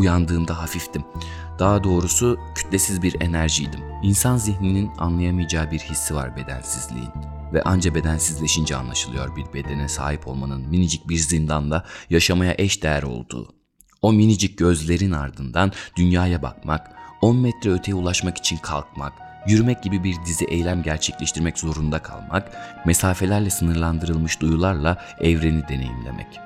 Uyandığımda hafiftim. Daha doğrusu kütlesiz bir enerjiydim. İnsan zihninin anlayamayacağı bir hissi var bedensizliğin. Ve anca bedensizleşince anlaşılıyor bir bedene sahip olmanın minicik bir zindanda yaşamaya eş değer olduğu. O minicik gözlerin ardından dünyaya bakmak, 10 metre öteye ulaşmak için kalkmak, yürümek gibi bir dizi eylem gerçekleştirmek zorunda kalmak, mesafelerle sınırlandırılmış duyularla evreni deneyimlemek.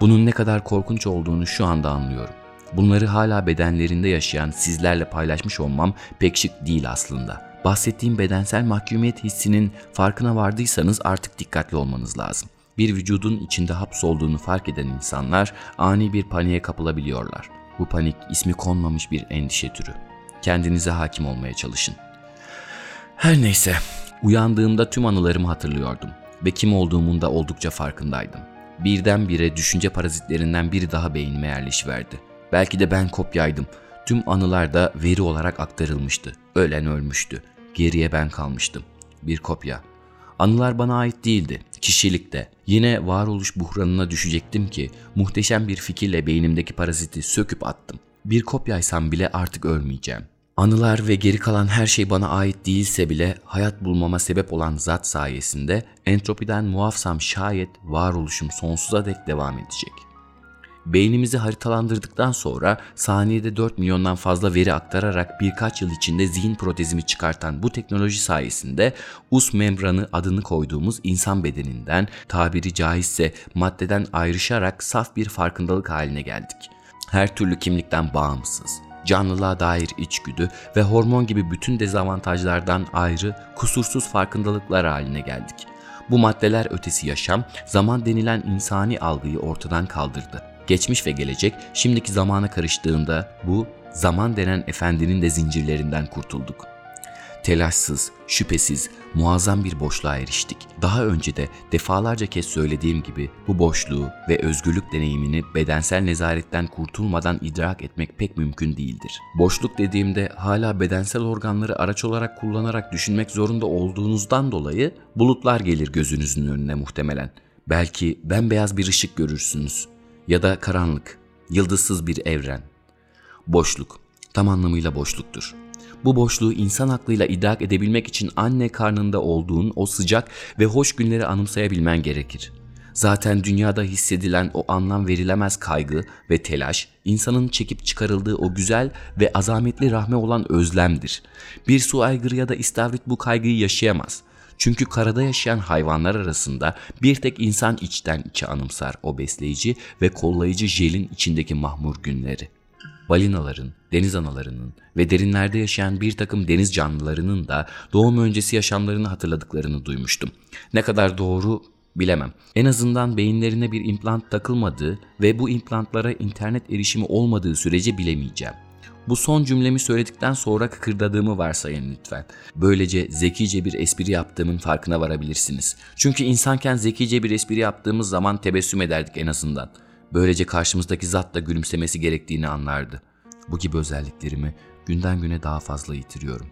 Bunun ne kadar korkunç olduğunu şu anda anlıyorum. Bunları hala bedenlerinde yaşayan sizlerle paylaşmış olmam pek şık değil aslında. Bahsettiğim bedensel mahkumiyet hissinin farkına vardıysanız artık dikkatli olmanız lazım. Bir vücudun içinde hapsolduğunu fark eden insanlar ani bir paniğe kapılabiliyorlar. Bu panik ismi konmamış bir endişe türü. Kendinize hakim olmaya çalışın. Her neyse, uyandığımda tüm anılarımı hatırlıyordum ve kim olduğumun da oldukça farkındaydım. Birdenbire düşünce parazitlerinden biri daha beynime yerleşiverdi. Belki de ben kopyaydım. Tüm anılar da veri olarak aktarılmıştı. Ölen ölmüştü. Geriye ben kalmıştım. Bir kopya. Anılar bana ait değildi. Kişilikte. Yine varoluş buhranına düşecektim ki muhteşem bir fikirle beynimdeki paraziti söküp attım. Bir kopyaysam bile artık ölmeyeceğim. Anılar ve geri kalan her şey bana ait değilse bile hayat bulmama sebep olan zat sayesinde entropiden muafsam şayet varoluşum sonsuza dek devam edecek.'' Beynimizi haritalandırdıktan sonra saniyede 4 milyondan fazla veri aktararak birkaç yıl içinde zihin protezimi çıkartan bu teknoloji sayesinde us membranı adını koyduğumuz insan bedeninden tabiri caizse maddeden ayrışarak saf bir farkındalık haline geldik. Her türlü kimlikten bağımsız, canlılığa dair içgüdü ve hormon gibi bütün dezavantajlardan ayrı kusursuz farkındalıklar haline geldik. Bu maddeler ötesi yaşam, zaman denilen insani algıyı ortadan kaldırdı. Geçmiş ve gelecek şimdiki zamana karıştığında bu zaman denen efendinin de zincirlerinden kurtulduk. Telaşsız, şüphesiz, muazzam bir boşluğa eriştik. Daha önce de defalarca kez söylediğim gibi bu boşluğu ve özgürlük deneyimini bedensel nezaretten kurtulmadan idrak etmek pek mümkün değildir. Boşluk dediğimde hala bedensel organları araç olarak kullanarak düşünmek zorunda olduğunuzdan dolayı bulutlar gelir gözünüzün önüne muhtemelen. Belki bembeyaz bir ışık görürsünüz ya da karanlık, yıldızsız bir evren. Boşluk, tam anlamıyla boşluktur. Bu boşluğu insan aklıyla idrak edebilmek için anne karnında olduğun o sıcak ve hoş günleri anımsayabilmen gerekir. Zaten dünyada hissedilen o anlam verilemez kaygı ve telaş, insanın çekip çıkarıldığı o güzel ve azametli rahme olan özlemdir. Bir su aygırı ya da istavrit bu kaygıyı yaşayamaz. Çünkü karada yaşayan hayvanlar arasında bir tek insan içten içe anımsar o besleyici ve kollayıcı jelin içindeki mahmur günleri. Balinaların, deniz analarının ve derinlerde yaşayan bir takım deniz canlılarının da doğum öncesi yaşamlarını hatırladıklarını duymuştum. Ne kadar doğru bilemem. En azından beyinlerine bir implant takılmadığı ve bu implantlara internet erişimi olmadığı sürece bilemeyeceğim. Bu son cümlemi söyledikten sonra kıkırdadığımı varsayın lütfen. Böylece zekice bir espri yaptığımın farkına varabilirsiniz. Çünkü insanken zekice bir espri yaptığımız zaman tebessüm ederdik en azından. Böylece karşımızdaki zat da gülümsemesi gerektiğini anlardı. Bu gibi özelliklerimi günden güne daha fazla yitiriyorum.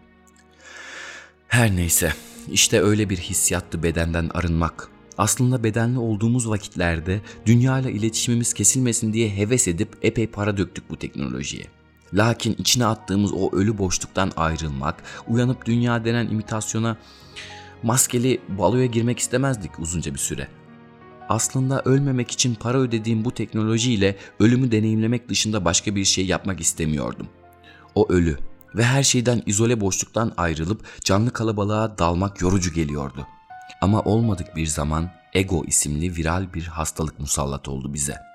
Her neyse, işte öyle bir hissiyattı bedenden arınmak. Aslında bedenli olduğumuz vakitlerde dünyayla iletişimimiz kesilmesin diye heves edip epey para döktük bu teknolojiye. Lakin içine attığımız o ölü boşluktan ayrılmak, uyanıp dünya denen imitasyona maskeli baloya girmek istemezdik uzunca bir süre. Aslında ölmemek için para ödediğim bu teknolojiyle ölümü deneyimlemek dışında başka bir şey yapmak istemiyordum. O ölü ve her şeyden izole boşluktan ayrılıp canlı kalabalığa dalmak yorucu geliyordu. Ama olmadık bir zaman ego isimli viral bir hastalık musallat oldu bize.''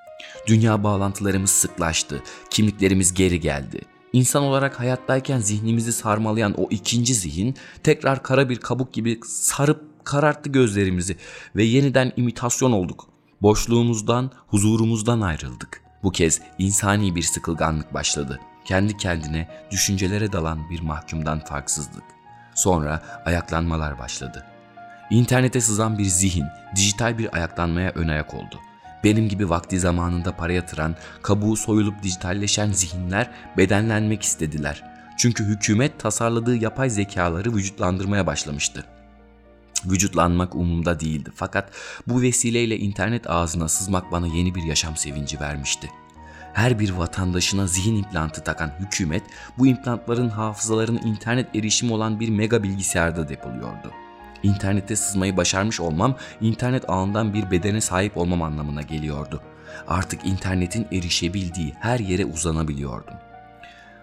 Dünya bağlantılarımız sıklaştı, kimliklerimiz geri geldi. İnsan olarak hayattayken zihnimizi sarmalayan o ikinci zihin tekrar kara bir kabuk gibi sarıp kararttı gözlerimizi ve yeniden imitasyon olduk. Boşluğumuzdan, huzurumuzdan ayrıldık. Bu kez insani bir sıkılganlık başladı. Kendi kendine düşüncelere dalan bir mahkumdan farksızlık. Sonra ayaklanmalar başladı. İnternete sızan bir zihin dijital bir ayaklanmaya ön ayak oldu. Benim gibi vakti zamanında para yatıran, kabuğu soyulup dijitalleşen zihinler bedenlenmek istediler. Çünkü hükümet tasarladığı yapay zekaları vücutlandırmaya başlamıştı. Vücutlanmak umumda değildi fakat bu vesileyle internet ağzına sızmak bana yeni bir yaşam sevinci vermişti. her bir vatandaşına zihin implantı takan hükümet bu implantların hafızalarını internet erişimi olan bir mega bilgisayarda depoluyordu. İnternete sızmayı başarmış olmam internet ağından bir bedene sahip olmam anlamına geliyordu. Artık internetin erişebildiği her yere uzanabiliyordum.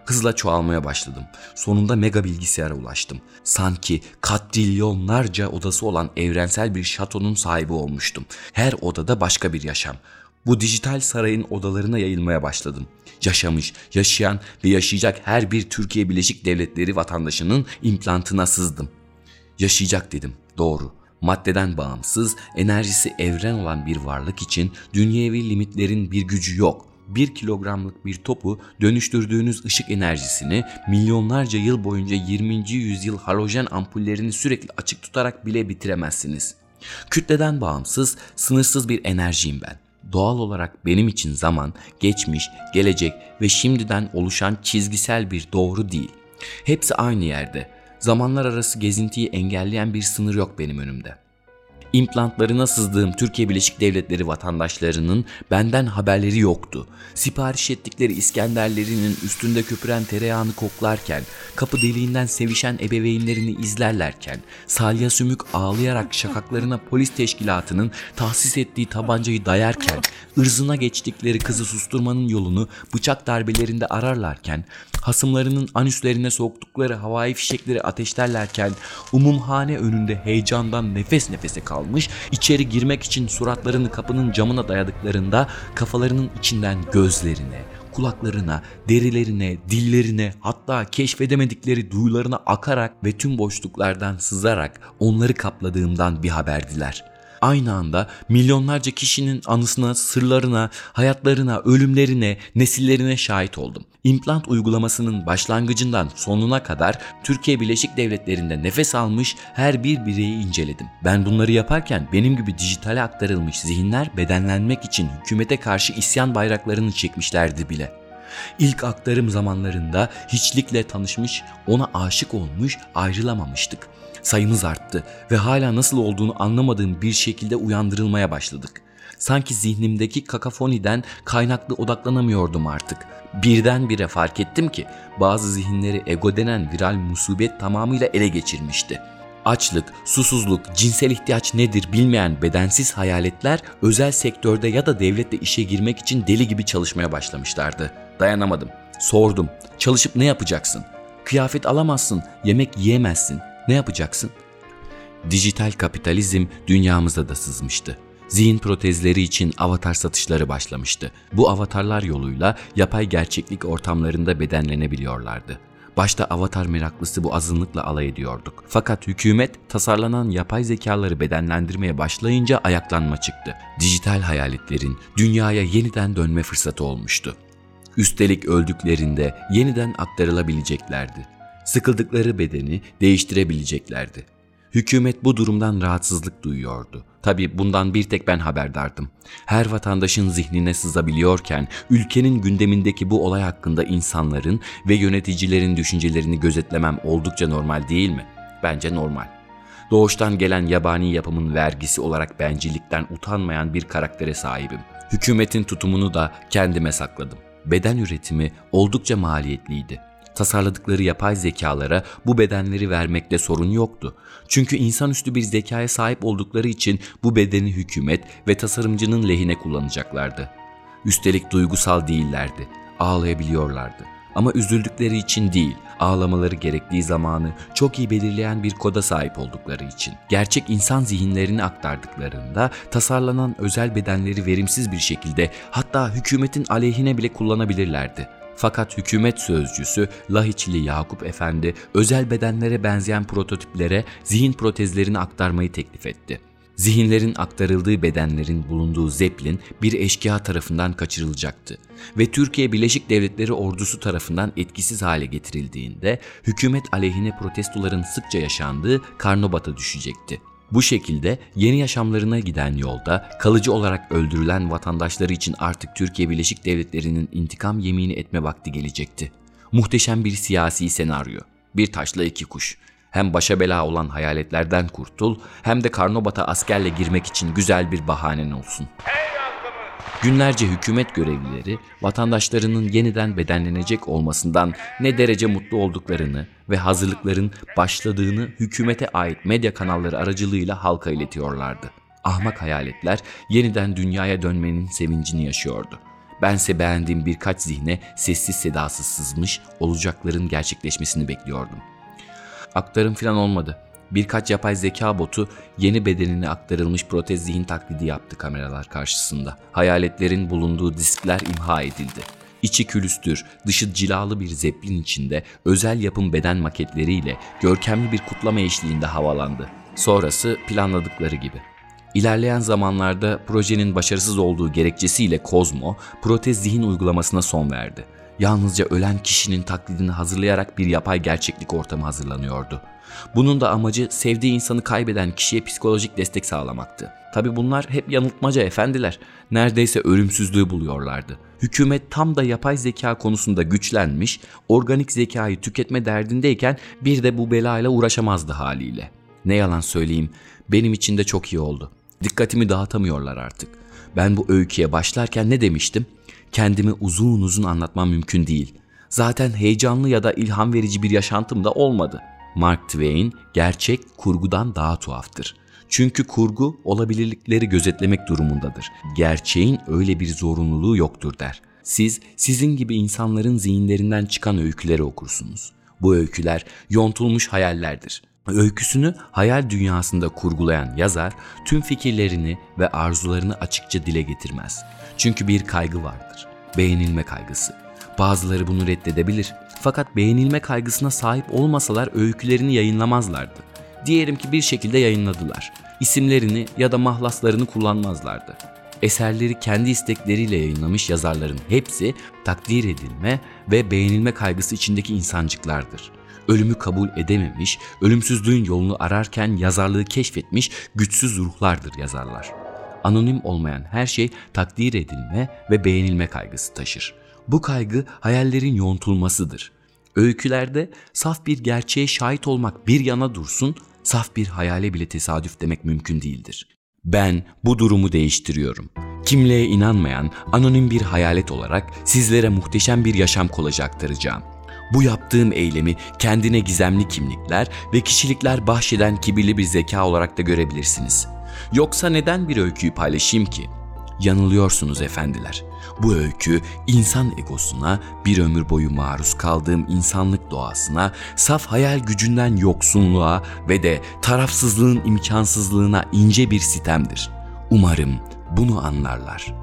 Hızla çoğalmaya başladım. Sonunda mega bilgisayara ulaştım. Sanki katrilyonlarca odası olan evrensel bir şatonun sahibi olmuştum. Her odada başka bir yaşam. Bu dijital sarayın odalarına yayılmaya başladım. Yaşamış, yaşayan ve yaşayacak her bir Türkiye Birleşik Devletleri vatandaşının implantına sızdım. Yaşayacak dedim, doğru. Maddeden bağımsız, enerjisi evren olan bir varlık için dünyevi limitlerin bir gücü yok. 1 kilogramlık bir topu dönüştürdüğünüz ışık enerjisini milyonlarca yıl boyunca 20. yüzyıl halojen ampullerini sürekli açık tutarak bile bitiremezsiniz. Kütleden bağımsız, sınırsız bir enerjiyim ben. Doğal olarak benim için zaman, geçmiş, gelecek ve şimdiden oluşan çizgisel bir doğru değil. Hepsi aynı yerde. Zamanlar arası gezintiyi engelleyen bir sınır yok benim önümde. İmplantlarına sızdığım Türkiye Birleşik Devletleri vatandaşlarının benden haberleri yoktu. Sipariş ettikleri İskenderlerinin üstünde köpüren tereyağını koklarken, kapı deliğinden sevişen ebeveynlerini izlerlerken, salya sümük ağlayarak şakaklarına polis teşkilatının tahsis ettiği tabancayı dayarken, ırzına geçtikleri kızı susturmanın yolunu bıçak darbelerinde ararlarken, hasımlarının anüslerine soktukları havai fişekleri ateşlerlerken, umumhane önünde heyecandan nefes nefese kalmış, içeri girmek için suratlarını kapının camına dayadıklarında kafalarının içinden gözlerine, kulaklarına, derilerine, dillerine hatta keşfedemedikleri duyularına akarak ve tüm boşluklardan sızarak onları kapladığımdan bir haberdiler.'' Aynı anda milyonlarca kişinin anısına, sırlarına, hayatlarına, ölümlerine, nesillerine şahit oldum. İmplant uygulamasının başlangıcından sonuna kadar Türkiye Birleşik Devletleri'nde nefes almış her bir bireyi inceledim. Ben bunları yaparken benim gibi dijitale aktarılmış zihinler bedenlenmek için hükümete karşı isyan bayraklarını çekmişlerdi bile. İlk aktarım zamanlarında hiçlikle tanışmış, ona aşık olmuş, ayrılamamıştık. Sayımız arttı ve hala nasıl olduğunu anlamadığım bir şekilde uyandırılmaya başladık. Sanki zihnimdeki kakafoniden kaynaklı odaklanamıyordum artık. Birdenbire fark ettim ki bazı zihinleri ego denen viral musibet tamamıyla ele geçirmişti. Açlık, susuzluk, cinsel ihtiyaç nedir bilmeyen bedensiz hayaletler özel sektörde ya da devlette işe girmek için deli gibi çalışmaya başlamışlardı. Dayanamadım. Sordum. Çalışıp ne yapacaksın? Kıyafet alamazsın, yemek yiyemezsin. Ne yapacaksın? Dijital kapitalizm dünyamıza da sızmıştı. Zihin protezleri için avatar satışları başlamıştı. Bu avatarlar yoluyla yapay gerçeklik ortamlarında bedenlenebiliyorlardı. Başta avatar meraklısı bu azınlıkla alay ediyorduk. Fakat hükümet tasarlanan yapay zekaları bedenlendirmeye başlayınca ayaklanma çıktı. Dijital hayaletlerin dünyaya yeniden dönme fırsatı olmuştu. Üstelik öldüklerinde yeniden aktarılabileceklerdi. Sıkıldıkları bedeni değiştirebileceklerdi. Hükümet bu durumdan rahatsızlık duyuyordu. Tabi bundan bir tek ben haberdardım. Her vatandaşın zihnine sızabiliyorken ülkenin gündemindeki bu olay hakkında insanların ve yöneticilerin düşüncelerini gözetlemem oldukça normal değil mi? Bence normal. Doğuştan gelen yabani yapımın vergisi olarak bencillikten utanmayan bir karaktere sahibim. Hükümetin tutumunu da kendime sakladım. Beden üretimi oldukça maliyetliydi tasarladıkları yapay zekalara bu bedenleri vermekte sorun yoktu. Çünkü insanüstü bir zekaya sahip oldukları için bu bedeni hükümet ve tasarımcının lehine kullanacaklardı. Üstelik duygusal değillerdi, ağlayabiliyorlardı. Ama üzüldükleri için değil, ağlamaları gerektiği zamanı çok iyi belirleyen bir koda sahip oldukları için. Gerçek insan zihinlerini aktardıklarında tasarlanan özel bedenleri verimsiz bir şekilde hatta hükümetin aleyhine bile kullanabilirlerdi. Fakat hükümet sözcüsü Lahiçli Yakup Efendi özel bedenlere benzeyen prototiplere zihin protezlerini aktarmayı teklif etti. Zihinlerin aktarıldığı bedenlerin bulunduğu Zeppelin bir eşkıya tarafından kaçırılacaktı ve Türkiye Birleşik Devletleri ordusu tarafından etkisiz hale getirildiğinde hükümet aleyhine protestoların sıkça yaşandığı Karnobat'a düşecekti. Bu şekilde yeni yaşamlarına giden yolda kalıcı olarak öldürülen vatandaşları için artık Türkiye Birleşik Devletleri'nin intikam yemini etme vakti gelecekti. Muhteşem bir siyasi senaryo. Bir taşla iki kuş. Hem başa bela olan hayaletlerden kurtul hem de Karnobat'a askerle girmek için güzel bir bahanen olsun. Günlerce hükümet görevlileri vatandaşlarının yeniden bedenlenecek olmasından ne derece mutlu olduklarını ve hazırlıkların başladığını hükümete ait medya kanalları aracılığıyla halka iletiyorlardı. Ahmak hayaletler yeniden dünyaya dönmenin sevincini yaşıyordu. Bense beğendiğim birkaç zihne sessiz sedasız sızmış olacakların gerçekleşmesini bekliyordum. Aktarım falan olmadı. Birkaç yapay zeka botu yeni bedenine aktarılmış protez zihin taklidi yaptı kameralar karşısında. Hayaletlerin bulunduğu diskler imha edildi. İçi külüstür, dışı cilalı bir zeplin içinde özel yapım beden maketleriyle görkemli bir kutlama eşliğinde havalandı. Sonrası planladıkları gibi. İlerleyen zamanlarda projenin başarısız olduğu gerekçesiyle Kozmo, protez zihin uygulamasına son verdi. Yalnızca ölen kişinin taklidini hazırlayarak bir yapay gerçeklik ortamı hazırlanıyordu. Bunun da amacı sevdiği insanı kaybeden kişiye psikolojik destek sağlamaktı. Tabi bunlar hep yanıltmaca efendiler. Neredeyse ölümsüzlüğü buluyorlardı. Hükümet tam da yapay zeka konusunda güçlenmiş, organik zekayı tüketme derdindeyken bir de bu belayla uğraşamazdı haliyle. Ne yalan söyleyeyim, benim için de çok iyi oldu. Dikkatimi dağıtamıyorlar artık. Ben bu öyküye başlarken ne demiştim? Kendimi uzun uzun anlatmam mümkün değil. Zaten heyecanlı ya da ilham verici bir yaşantım da olmadı. Mark Twain gerçek kurgudan daha tuhaftır. Çünkü kurgu olabilirlikleri gözetlemek durumundadır. Gerçeğin öyle bir zorunluluğu yoktur der. Siz sizin gibi insanların zihinlerinden çıkan öyküleri okursunuz. Bu öyküler yontulmuş hayallerdir. Öyküsünü hayal dünyasında kurgulayan yazar tüm fikirlerini ve arzularını açıkça dile getirmez. Çünkü bir kaygı vardır. Beğenilme kaygısı. Bazıları bunu reddedebilir. Fakat beğenilme kaygısına sahip olmasalar öykülerini yayınlamazlardı. Diyelim ki bir şekilde yayınladılar. İsimlerini ya da mahlaslarını kullanmazlardı. Eserleri kendi istekleriyle yayınlamış yazarların hepsi takdir edilme ve beğenilme kaygısı içindeki insancıklardır ölümü kabul edememiş, ölümsüzlüğün yolunu ararken yazarlığı keşfetmiş güçsüz ruhlardır yazarlar. Anonim olmayan her şey takdir edilme ve beğenilme kaygısı taşır. Bu kaygı hayallerin yontulmasıdır. Öykülerde saf bir gerçeğe şahit olmak bir yana dursun, saf bir hayale bile tesadüf demek mümkün değildir. Ben bu durumu değiştiriyorum. Kimliğe inanmayan anonim bir hayalet olarak sizlere muhteşem bir yaşam kolajı aktaracağım. Bu yaptığım eylemi kendine gizemli kimlikler ve kişilikler bahşeden kibirli bir zeka olarak da görebilirsiniz. Yoksa neden bir öyküyü paylaşayım ki? Yanılıyorsunuz efendiler. Bu öykü insan egosuna, bir ömür boyu maruz kaldığım insanlık doğasına, saf hayal gücünden yoksunluğa ve de tarafsızlığın imkansızlığına ince bir sitemdir. Umarım bunu anlarlar.''